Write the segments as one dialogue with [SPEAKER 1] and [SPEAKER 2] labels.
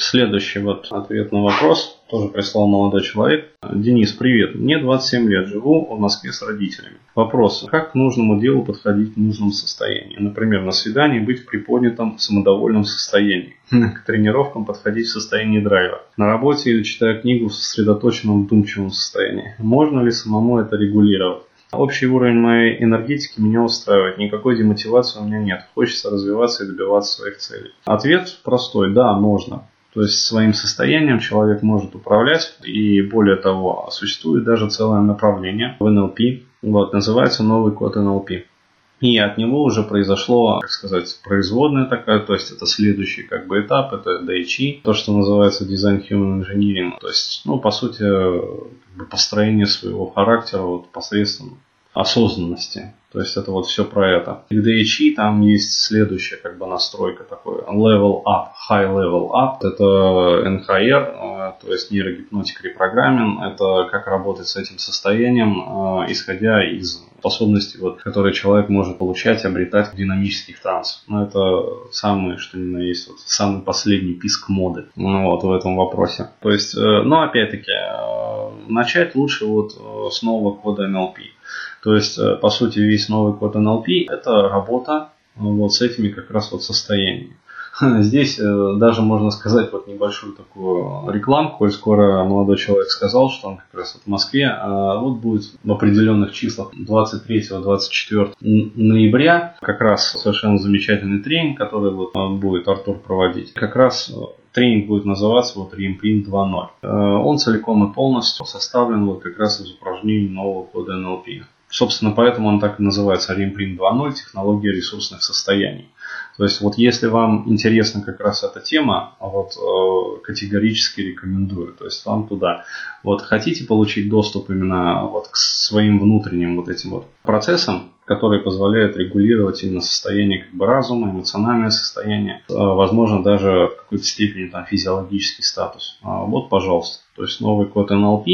[SPEAKER 1] Следующий вот ответ на вопрос тоже прислал молодой человек. Денис, привет. Мне 27 лет, живу в Москве с родителями. Вопрос. Как к нужному делу подходить в нужном состоянии? Например, на свидании быть в приподнятом самодовольном состоянии. К тренировкам подходить в состоянии драйва. На работе или читая книгу в сосредоточенном вдумчивом состоянии. Можно ли самому это регулировать? Общий уровень моей энергетики меня устраивает, никакой демотивации у меня нет. Хочется развиваться и добиваться своих целей. Ответ простой, да, можно. То есть своим состоянием человек может управлять, и более того, существует даже целое направление в НЛП, вот, называется новый код НЛП. И от него уже произошло, как сказать, производная такая, то есть это следующий как бы этап, это DHE, то, что называется Design Human Engineering, то есть, ну, по сути, как бы построение своего характера вот посредством осознанности. То есть это вот все про это. В DHE там есть следующая как бы настройка такой level up, high level up. Это NHR, э, то есть нейрогипнотик репрограмминг. Это как работать с этим состоянием, э, исходя из способностей, вот, которые человек может получать, обретать в динамических трансах. Но это самый, что ни на есть, вот, самый последний писк моды ну, вот, в этом вопросе. То есть, но опять-таки, начать лучше вот с нового кода NLP. То есть, э, по сути, весь новый код NLP – это работа э, вот с этими как раз вот состояниями. Здесь э, даже можно сказать вот небольшую такую рекламку, коль скоро молодой человек сказал, что он как раз вот в Москве, а вот будет в определенных числах 23-24 ноября как раз совершенно замечательный тренинг, который вот будет Артур проводить. Как раз тренинг будет называться вот Reimprint 2.0. Он целиком и полностью составлен вот как раз из упражнений нового кода NLP. Собственно, поэтому он так и называется Rimprint 2.0, технология ресурсных состояний. То есть вот если вам интересна как раз эта тема, вот э, категорически рекомендую. То есть вам туда. Вот хотите получить доступ именно вот к своим внутренним вот этим вот процессам, которые позволяют регулировать именно состояние как бы разума, эмоциональное состояние, э, возможно даже в какой-то степени там физиологический статус. А вот, пожалуйста. То есть новый код NLP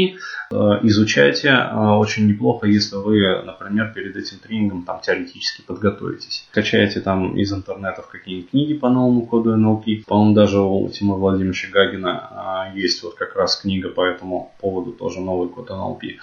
[SPEAKER 1] э, изучайте. Э, очень неплохо, если вы, например, перед этим тренингом там теоретически подготовитесь. Качаете там из интернета какие-нибудь книги по новому коду NLP. По-моему, даже у Тимура Владимировича Гагина есть вот как раз книга по этому поводу, тоже новый код NLP.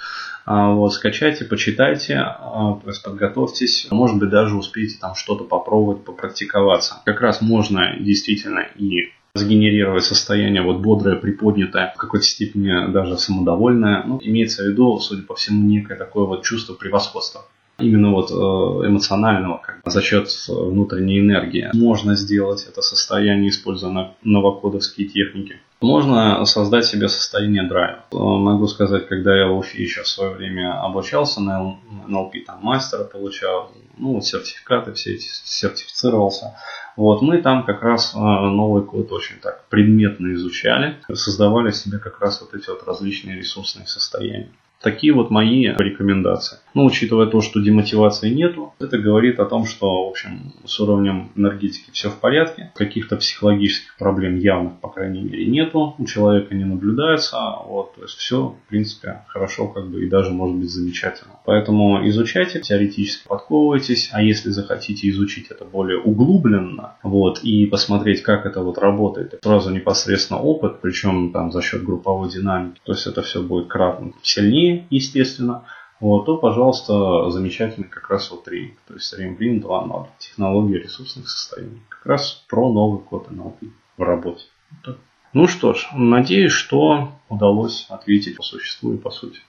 [SPEAKER 1] А, вот, скачайте, почитайте, а, то есть подготовьтесь, может быть даже успеете там что-то попробовать, попрактиковаться. Как раз можно действительно и сгенерировать состояние вот бодрое, приподнятое, в какой-то степени даже самодовольное. Ну, имеется в виду, судя по всему, некое такое вот чувство превосходства именно вот э, эмоционального, как за счет внутренней энергии. Можно сделать это состояние, используя новокодовские техники. Можно создать себе состояние драйва. Э, могу сказать, когда я в Уфе еще в свое время обучался на НЛП, там мастера получал, ну, сертификаты все эти, сертифицировался. Вот, мы там как раз э, новый код очень так предметно изучали, создавали себе как раз вот эти вот различные ресурсные состояния. Такие вот мои рекомендации. Но учитывая то, что демотивации нету, это говорит о том, что, в общем, с уровнем энергетики все в порядке. Каких-то психологических проблем явных, по крайней мере, нету. У человека не наблюдается. Вот, то есть все, в принципе, хорошо как бы и даже может быть замечательно. Поэтому изучайте, теоретически подковывайтесь. А если захотите изучить это более углубленно, вот, и посмотреть, как это вот работает, сразу непосредственно опыт, причем там за счет групповой динамики, то есть это все будет кратно сильнее, естественно, вот, то, пожалуйста, замечательный как раз вот тренинг. То есть Ремблин 2.0. Технология ресурсных состояний. Как раз про новый код NLP в работе. Ну что ж, надеюсь, что удалось ответить по существу и по сути.